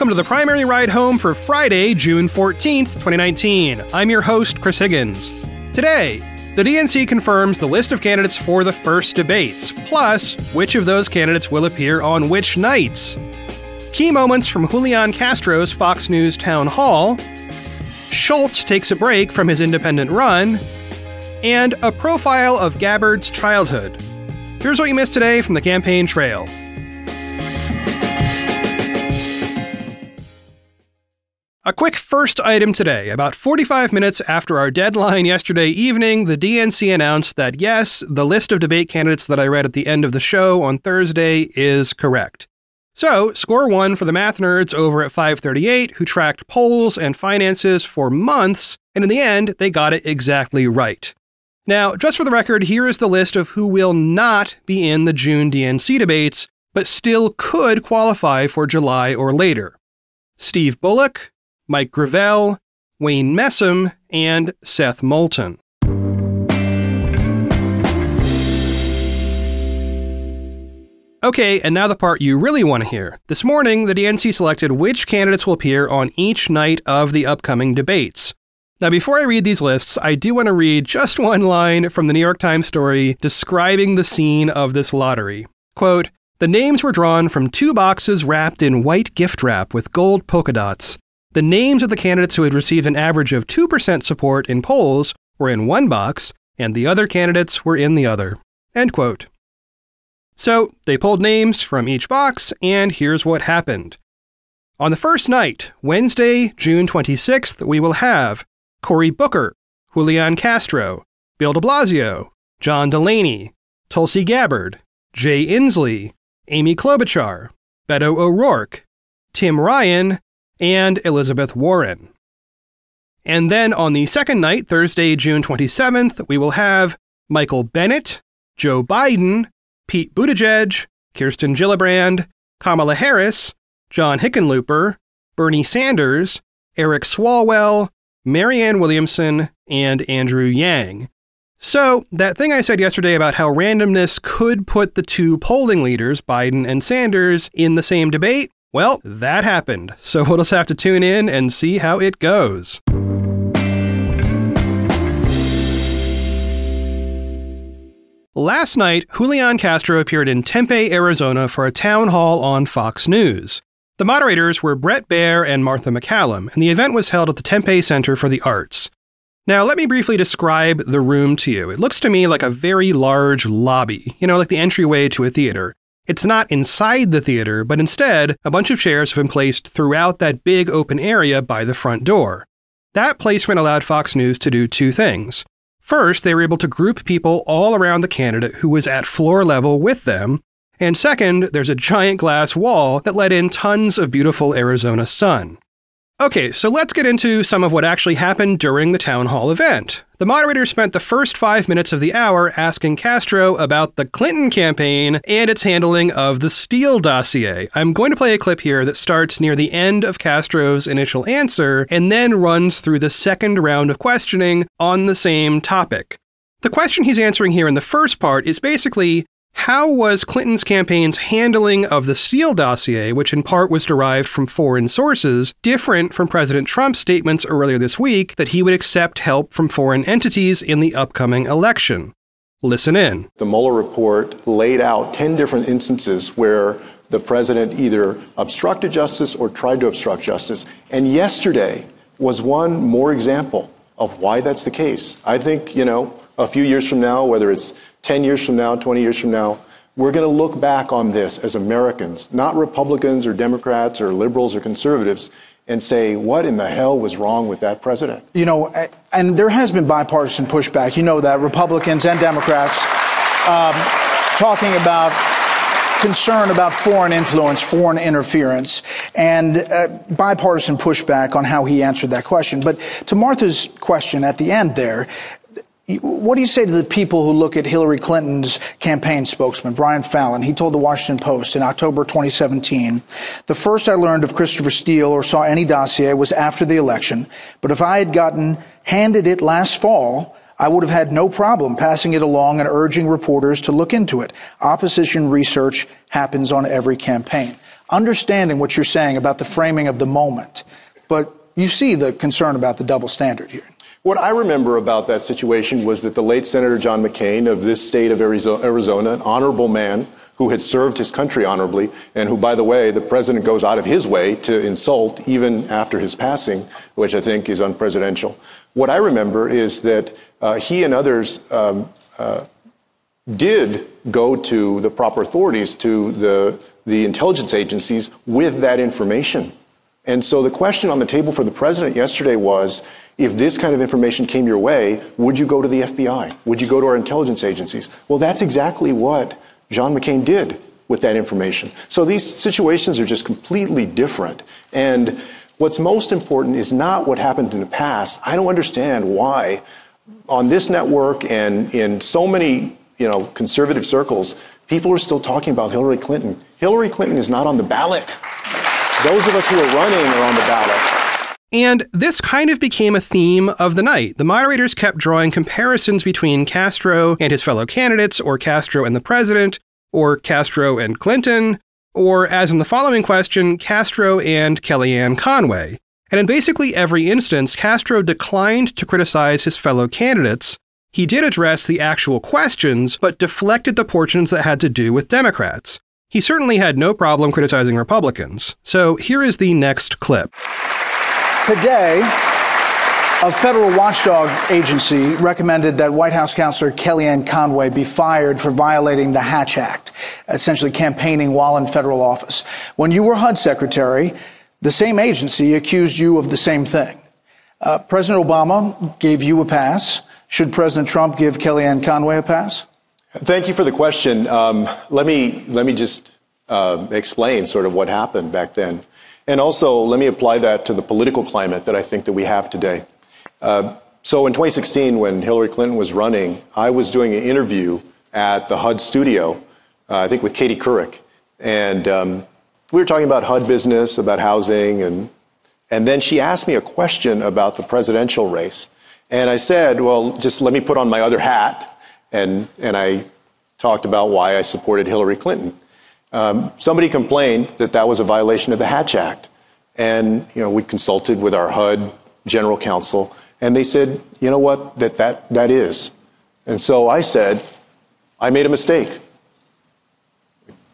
welcome to the primary ride home for Friday, June 14th, 2019. I'm your host, Chris Higgins. Today, the DNC confirms the list of candidates for the first debates, plus which of those candidates will appear on which nights. Key moments from Julian Castro's Fox News town hall. Schultz takes a break from his independent run, and a profile of Gabbard's childhood. Here's what you missed today from the campaign trail. A quick first item today. About 45 minutes after our deadline yesterday evening, the DNC announced that yes, the list of debate candidates that I read at the end of the show on Thursday is correct. So, score one for the math nerds over at 538 who tracked polls and finances for months, and in the end, they got it exactly right. Now, just for the record, here is the list of who will not be in the June DNC debates, but still could qualify for July or later Steve Bullock, Mike Gravel, Wayne Messam, and Seth Moulton. Okay, and now the part you really want to hear. This morning, the DNC selected which candidates will appear on each night of the upcoming debates. Now, before I read these lists, I do want to read just one line from the New York Times story describing the scene of this lottery. Quote, the names were drawn from two boxes wrapped in white gift wrap with gold polka dots. The names of the candidates who had received an average of 2% support in polls were in one box, and the other candidates were in the other. End quote. So, they pulled names from each box, and here's what happened. On the first night, Wednesday, June 26th, we will have Cory Booker, Julian Castro, Bill de Blasio, John Delaney, Tulsi Gabbard, Jay Inslee, Amy Klobuchar, Beto O'Rourke, Tim Ryan, and Elizabeth Warren. And then on the second night, Thursday, June 27th, we will have Michael Bennet, Joe Biden, Pete Buttigieg, Kirsten Gillibrand, Kamala Harris, John Hickenlooper, Bernie Sanders, Eric Swalwell, Marianne Williamson, and Andrew Yang. So, that thing I said yesterday about how randomness could put the two polling leaders, Biden and Sanders, in the same debate, well, that happened, so we'll just have to tune in and see how it goes. Last night, Julian Castro appeared in Tempe, Arizona for a town hall on Fox News. The moderators were Bret Baier and Martha MacCallum, and the event was held at the Tempe Center for the Arts. Now, let me briefly describe the room to you. It looks to me like a very large lobby, you know, like the entryway to a theater. It's not inside the theater, but instead, a bunch of chairs have been placed throughout that big open area by the front door. That placement allowed Fox News to do two things. First, they were able to group people all around the candidate who was at floor level with them. And second, there's a giant glass wall that let in tons of beautiful Arizona sun. Okay, so let's get into some of what actually happened during the town hall event. The moderator spent the first five minutes of the hour asking Castro about the Clinton campaign and its handling of the Steele dossier. I'm going to play a clip here that starts near the end of Castro's initial answer and then runs through the second round of questioning on the same topic. The question he's answering here in the first part is basically how was Clinton's campaign's handling of the Steele dossier, which in part was derived from foreign sources, different from President Trump's statements earlier this week that he would accept help from foreign entities in the upcoming election? Listen in. The Mueller report laid out 10 different instances where the president either obstructed justice or tried to obstruct justice. And yesterday was one more example of why that's the case. I think, you know, a few years from now, whether it's 10 years from now, 20 years from now, we're going to look back on this as Americans, not Republicans or Democrats or liberals or conservatives, and say, what in the hell was wrong with that president? You know, and there has been bipartisan pushback. You know that Republicans and Democrats um, talking about concern about foreign influence, foreign interference, and uh, bipartisan pushback on how he answered that question. But to Martha's question at the end there, what do you say to the people who look at Hillary Clinton's campaign spokesman, Brian Fallon? He told the Washington Post in October 2017 The first I learned of Christopher Steele or saw any dossier was after the election, but if I had gotten handed it last fall, I would have had no problem passing it along and urging reporters to look into it. Opposition research happens on every campaign. understanding what you're saying about the framing of the moment, but you see the concern about the double standard here. What I remember about that situation was that the late Senator John McCain of this state of Arizona, an honorable man who had served his country honorably, and who, by the way, the president goes out of his way to insult even after his passing, which I think is unpresidential. What I remember is that uh, he and others um, uh, did go to the proper authorities, to the, the intelligence agencies, with that information. And so the question on the table for the president yesterday was if this kind of information came your way, would you go to the FBI? Would you go to our intelligence agencies? Well, that's exactly what John McCain did with that information. So these situations are just completely different. And what's most important is not what happened in the past. I don't understand why on this network and in so many, you know, conservative circles, people are still talking about Hillary Clinton. Hillary Clinton is not on the ballot. Those of us who are running are on the ballot. And this kind of became a theme of the night. The moderators kept drawing comparisons between Castro and his fellow candidates, or Castro and the president, or Castro and Clinton, or, as in the following question, Castro and Kellyanne Conway. And in basically every instance, Castro declined to criticize his fellow candidates. He did address the actual questions, but deflected the portions that had to do with Democrats. He certainly had no problem criticizing Republicans. So here is the next clip. Today, a federal watchdog agency recommended that White House counselor Kellyanne Conway be fired for violating the Hatch Act, essentially campaigning while in federal office. When you were HUD secretary, the same agency accused you of the same thing. Uh, President Obama gave you a pass. Should President Trump give Kellyanne Conway a pass? Thank you for the question. Um, let me let me just uh, explain sort of what happened back then, and also let me apply that to the political climate that I think that we have today. Uh, so in 2016, when Hillary Clinton was running, I was doing an interview at the HUD studio, uh, I think with Katie Couric, and um, we were talking about HUD business, about housing, and and then she asked me a question about the presidential race, and I said, well, just let me put on my other hat and, and I talked about why I supported Hillary Clinton. Um, somebody complained that that was a violation of the Hatch Act. And, you know, we consulted with our HUD general counsel, and they said, you know what, that, that, that is. And so I said, I made a mistake.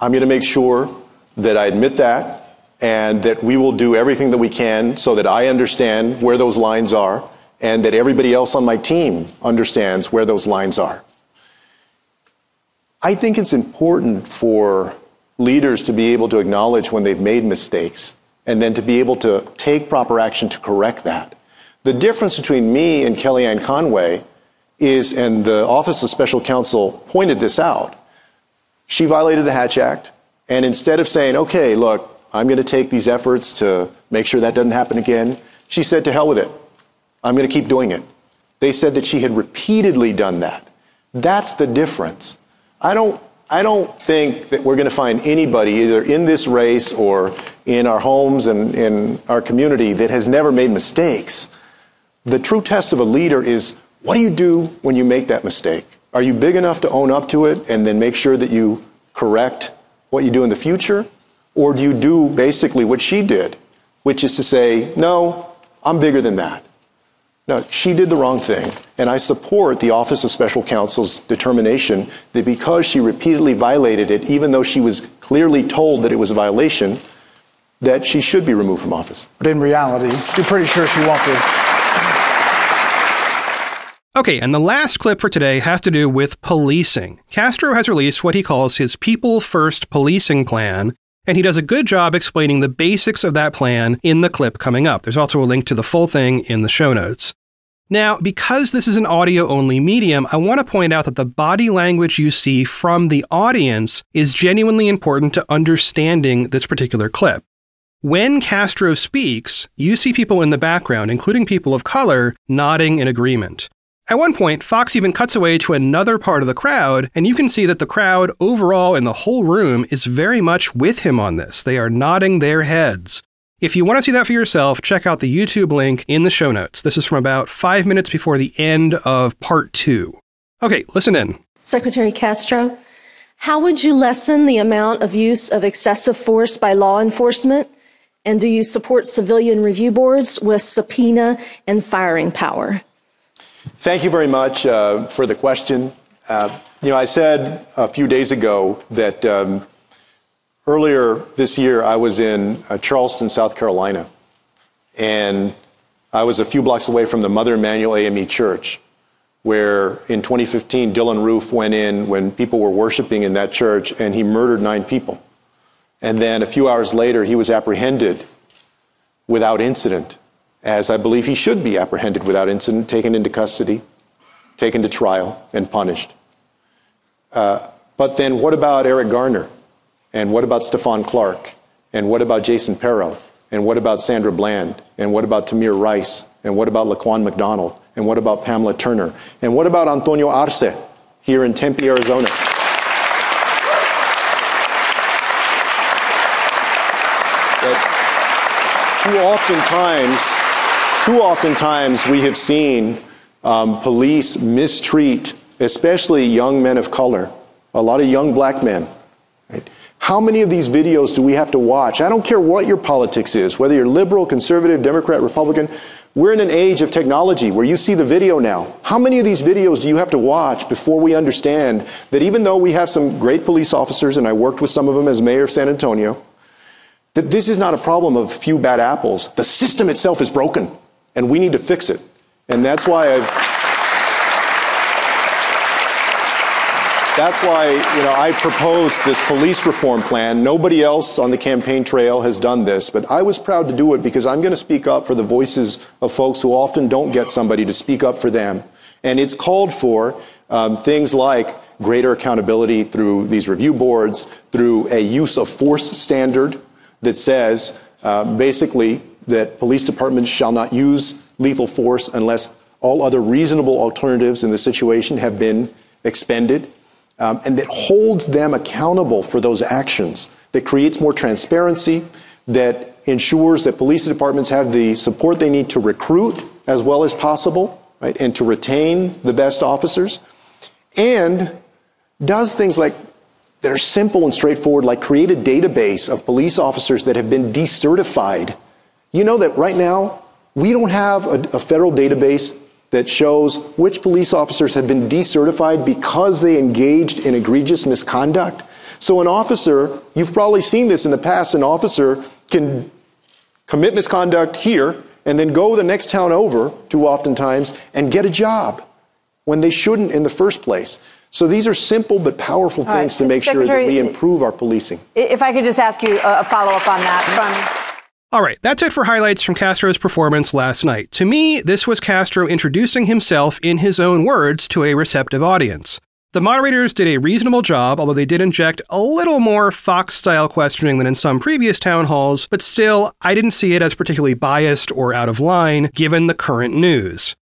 I'm going to make sure that I admit that and that we will do everything that we can so that I understand where those lines are and that everybody else on my team understands where those lines are. I think it's important for leaders to be able to acknowledge when they've made mistakes and then to be able to take proper action to correct that. The difference between me and Kellyanne Conway is, and the Office of Special Counsel pointed this out, she violated the Hatch Act, and instead of saying, okay, look, I'm going to take these efforts to make sure that doesn't happen again, she said, to hell with it. I'm going to keep doing it. They said that she had repeatedly done that. That's the difference. I don't, I don't think that we're going to find anybody, either in this race or in our homes and in our community, that has never made mistakes. The true test of a leader is what do you do when you make that mistake? Are you big enough to own up to it and then make sure that you correct what you do in the future? Or do you do basically what she did, which is to say, no, I'm bigger than that. No, she did the wrong thing. And I support the Office of Special Counsel's determination that because she repeatedly violated it, even though she was clearly told that it was a violation, that she should be removed from office. But in reality, you're pretty sure she won't be. Okay, and the last clip for today has to do with policing. Castro has released what he calls his People First policing plan, and he does a good job explaining the basics of that plan in the clip coming up. There's also a link to the full thing in the show notes. Now, because this is an audio only medium, I want to point out that the body language you see from the audience is genuinely important to understanding this particular clip. When Castro speaks, you see people in the background, including people of color, nodding in agreement. At one point, Fox even cuts away to another part of the crowd, and you can see that the crowd overall in the whole room is very much with him on this. They are nodding their heads. If you want to see that for yourself, check out the YouTube link in the show notes. This is from about five minutes before the end of part two. Okay, listen in. Secretary Castro, How would you lessen the amount of use of excessive force by law enforcement? And do you support civilian review boards with subpoena and firing power? Thank you very much uh, for the question. Uh, you know, I said a few days ago that um, earlier this year I was in uh, Charleston, South Carolina, and I was a few blocks away from the Mother Emanuel AME Church where in 2015 Dylann Roof went in when people were worshiping in that church and he murdered nine people. And then a few hours later, he was apprehended without incident, as I believe he should be apprehended without incident, taken into custody, taken to trial, and punished. Uh, but then what about Eric Garner? And what about Stephon Clark? And what about Jason Pero? And what about Sandra Bland? And what about Tamir Rice? And what about Laquan McDonald? And what about Pamela Turner? And what about Antonio Arce here in Tempe, Arizona? Too oftentimes, too oftentimes we have seen um, police mistreat, especially young men of color, a lot of young black men. Right? How many of these videos do we have to watch? I don't care what your politics is, whether you're liberal, conservative, Democrat, Republican. We're in an age of technology where you see the video now. How many of these videos do you have to watch before we understand that even though we have some great police officers, and I worked with some of them as mayor of San Antonio, that this is not a problem of few bad apples. The system itself is broken, and we need to fix it. And that's why I've That's why, you know, I proposed this police reform plan. Nobody else on the campaign trail has done this, but I was proud to do it because I'm going to speak up for the voices of folks who often don't get somebody to speak up for them. And it's called for um, things like greater accountability through these review boards, through a use of force standard that says uh, basically that police departments shall not use lethal force unless all other reasonable alternatives in the situation have been expended um, and that holds them accountable for those actions, that creates more transparency, that ensures that police departments have the support they need to recruit as well as possible, right, and to retain the best officers, and does things like that are simple and straightforward, like create a database of police officers that have been decertified. You know that right now we don't have a, a federal database that shows which police officers have been decertified because they engaged in egregious misconduct. So, an officer, you've probably seen this in the past, an officer can commit misconduct here and then go the next town over, too oftentimes, and get a job when they shouldn't in the first place. So these are simple but powerful All things right. to make Secretary, sure that we improve our policing. If I could just ask you a follow up on that from all right, that's it for highlights from Castro's performance last night. To me, this was Castro introducing himself in his own words to a receptive audience. The moderators did a reasonable job, although they did inject a little more Fox style questioning than in some previous town halls, but still, I didn't see it as particularly biased or out of line given the current news.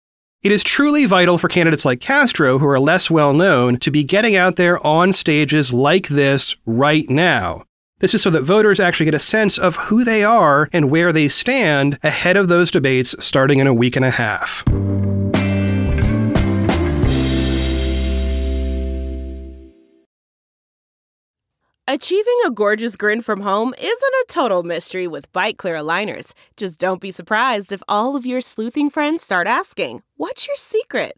It is truly vital for candidates like Castro, who are less well known, to be getting out there on stages like this right now. This is so that voters actually get a sense of who they are and where they stand ahead of those debates starting in a week and a half. Achieving a gorgeous grin from home isn't a total mystery with Byte clear aligners. Just don't be surprised if all of your sleuthing friends start asking, What's your secret?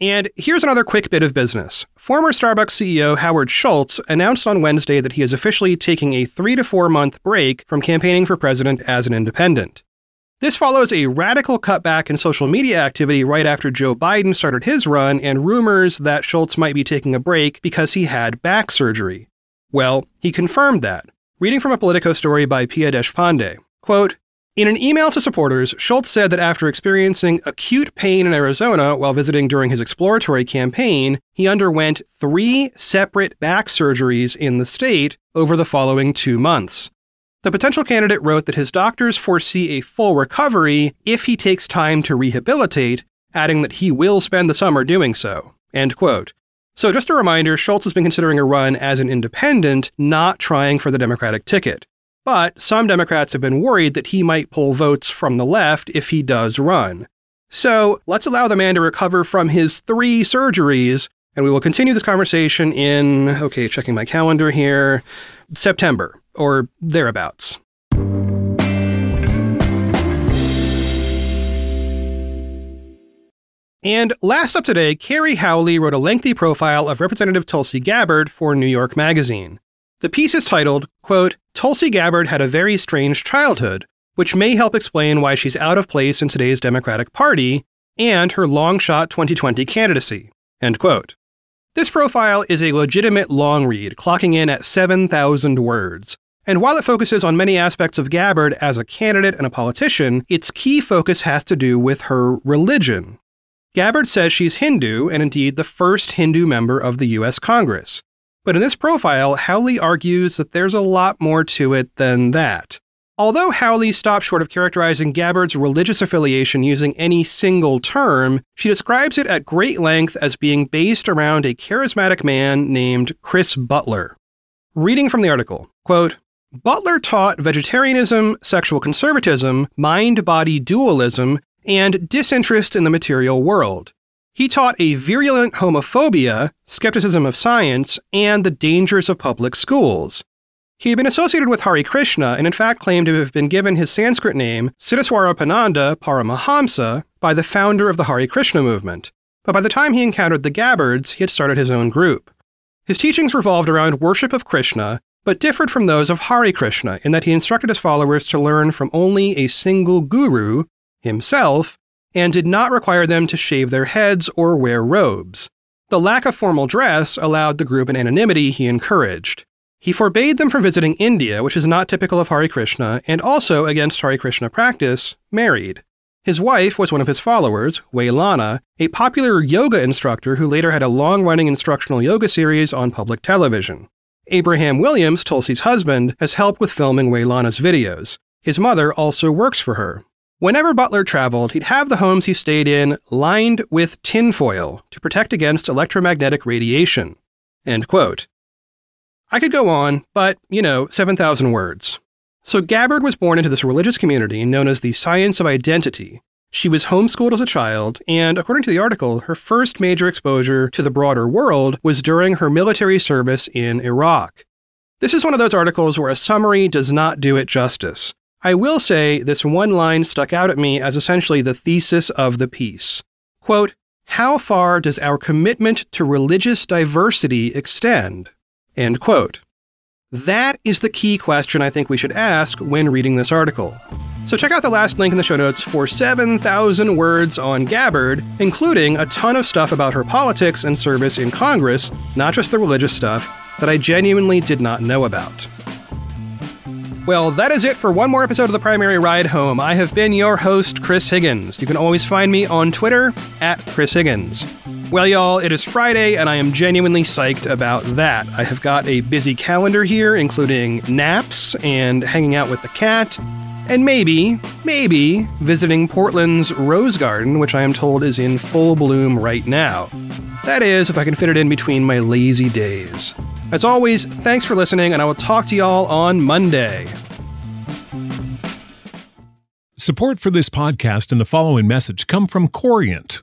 And here's another quick bit of business. Former Starbucks CEO Howard Schultz announced on Wednesday that he is officially taking a three to four month break from campaigning for president as an independent. This follows a radical cutback in social media activity right after Joe Biden started his run and rumors that Schultz might be taking a break because he had back surgery. Well, he confirmed that. Reading from a Politico story by Pia Deshpande. Quote, in an email to supporters, Schultz said that after experiencing acute pain in Arizona while visiting during his exploratory campaign, he underwent three separate back surgeries in the state over the following two months. The potential candidate wrote that his doctors foresee a full recovery if he takes time to rehabilitate, adding that he will spend the summer doing so. End quote. So, just a reminder Schultz has been considering a run as an independent, not trying for the Democratic ticket. But some Democrats have been worried that he might pull votes from the left if he does run. So let's allow the man to recover from his three surgeries, and we will continue this conversation in, okay, checking my calendar here, September or thereabouts. And last up today, Kerry Howley wrote a lengthy profile of Representative Tulsi Gabbard for New York Magazine. The piece is titled, quote, Tulsi Gabbard had a very strange childhood, which may help explain why she's out of place in today's Democratic Party and her long shot 2020 candidacy. End quote. This profile is a legitimate long read, clocking in at 7,000 words. And while it focuses on many aspects of Gabbard as a candidate and a politician, its key focus has to do with her religion. Gabbard says she's Hindu and indeed the first Hindu member of the U.S. Congress. But in this profile, Howley argues that there's a lot more to it than that. Although Howley stops short of characterizing Gabbard's religious affiliation using any single term, she describes it at great length as being based around a charismatic man named Chris Butler. Reading from the article, quote, Butler taught vegetarianism, sexual conservatism, mind body dualism, and disinterest in the material world. He taught a virulent homophobia, skepticism of science, and the dangers of public schools. He had been associated with Hare Krishna and in fact claimed to have been given his Sanskrit name, Siddhaswarupananda Paramahamsa, by the founder of the Hare Krishna movement. But by the time he encountered the Gabbards, he had started his own group. His teachings revolved around worship of Krishna, but differed from those of Hare Krishna in that he instructed his followers to learn from only a single guru, himself, and did not require them to shave their heads or wear robes. The lack of formal dress allowed the group an anonymity he encouraged. He forbade them from visiting India, which is not typical of Hare Krishna, and also, against Hare Krishna practice, married. His wife was one of his followers, Wai Lana, a popular yoga instructor who later had a long running instructional yoga series on public television. Abraham Williams, Tulsi's husband, has helped with filming Wai Lana's videos. His mother also works for her. Whenever Butler traveled, he'd have the homes he stayed in lined with tinfoil to protect against electromagnetic radiation. End quote. I could go on, but, you know, 7,000 words. So Gabbard was born into this religious community known as the Science of Identity. She was homeschooled as a child, and according to the article, her first major exposure to the broader world was during her military service in Iraq. This is one of those articles where a summary does not do it justice. I will say this one line stuck out at me as essentially the thesis of the piece. Quote, How far does our commitment to religious diversity extend? End quote. That is the key question I think we should ask when reading this article. So check out the last link in the show notes for 7,000 words on Gabbard, including a ton of stuff about her politics and service in Congress, not just the religious stuff, that I genuinely did not know about. Well, that is it for one more episode of the Primary Ride Home. I have been your host, Chris Higgins. You can always find me on Twitter at Chris Higgins. Well, y'all, it is Friday, and I am genuinely psyched about that. I have got a busy calendar here, including naps and hanging out with the cat, and maybe, maybe visiting Portland's Rose Garden, which I am told is in full bloom right now. That is, if I can fit it in between my lazy days. As always, thanks for listening, and I will talk to y'all on Monday. Support for this podcast and the following message come from Corient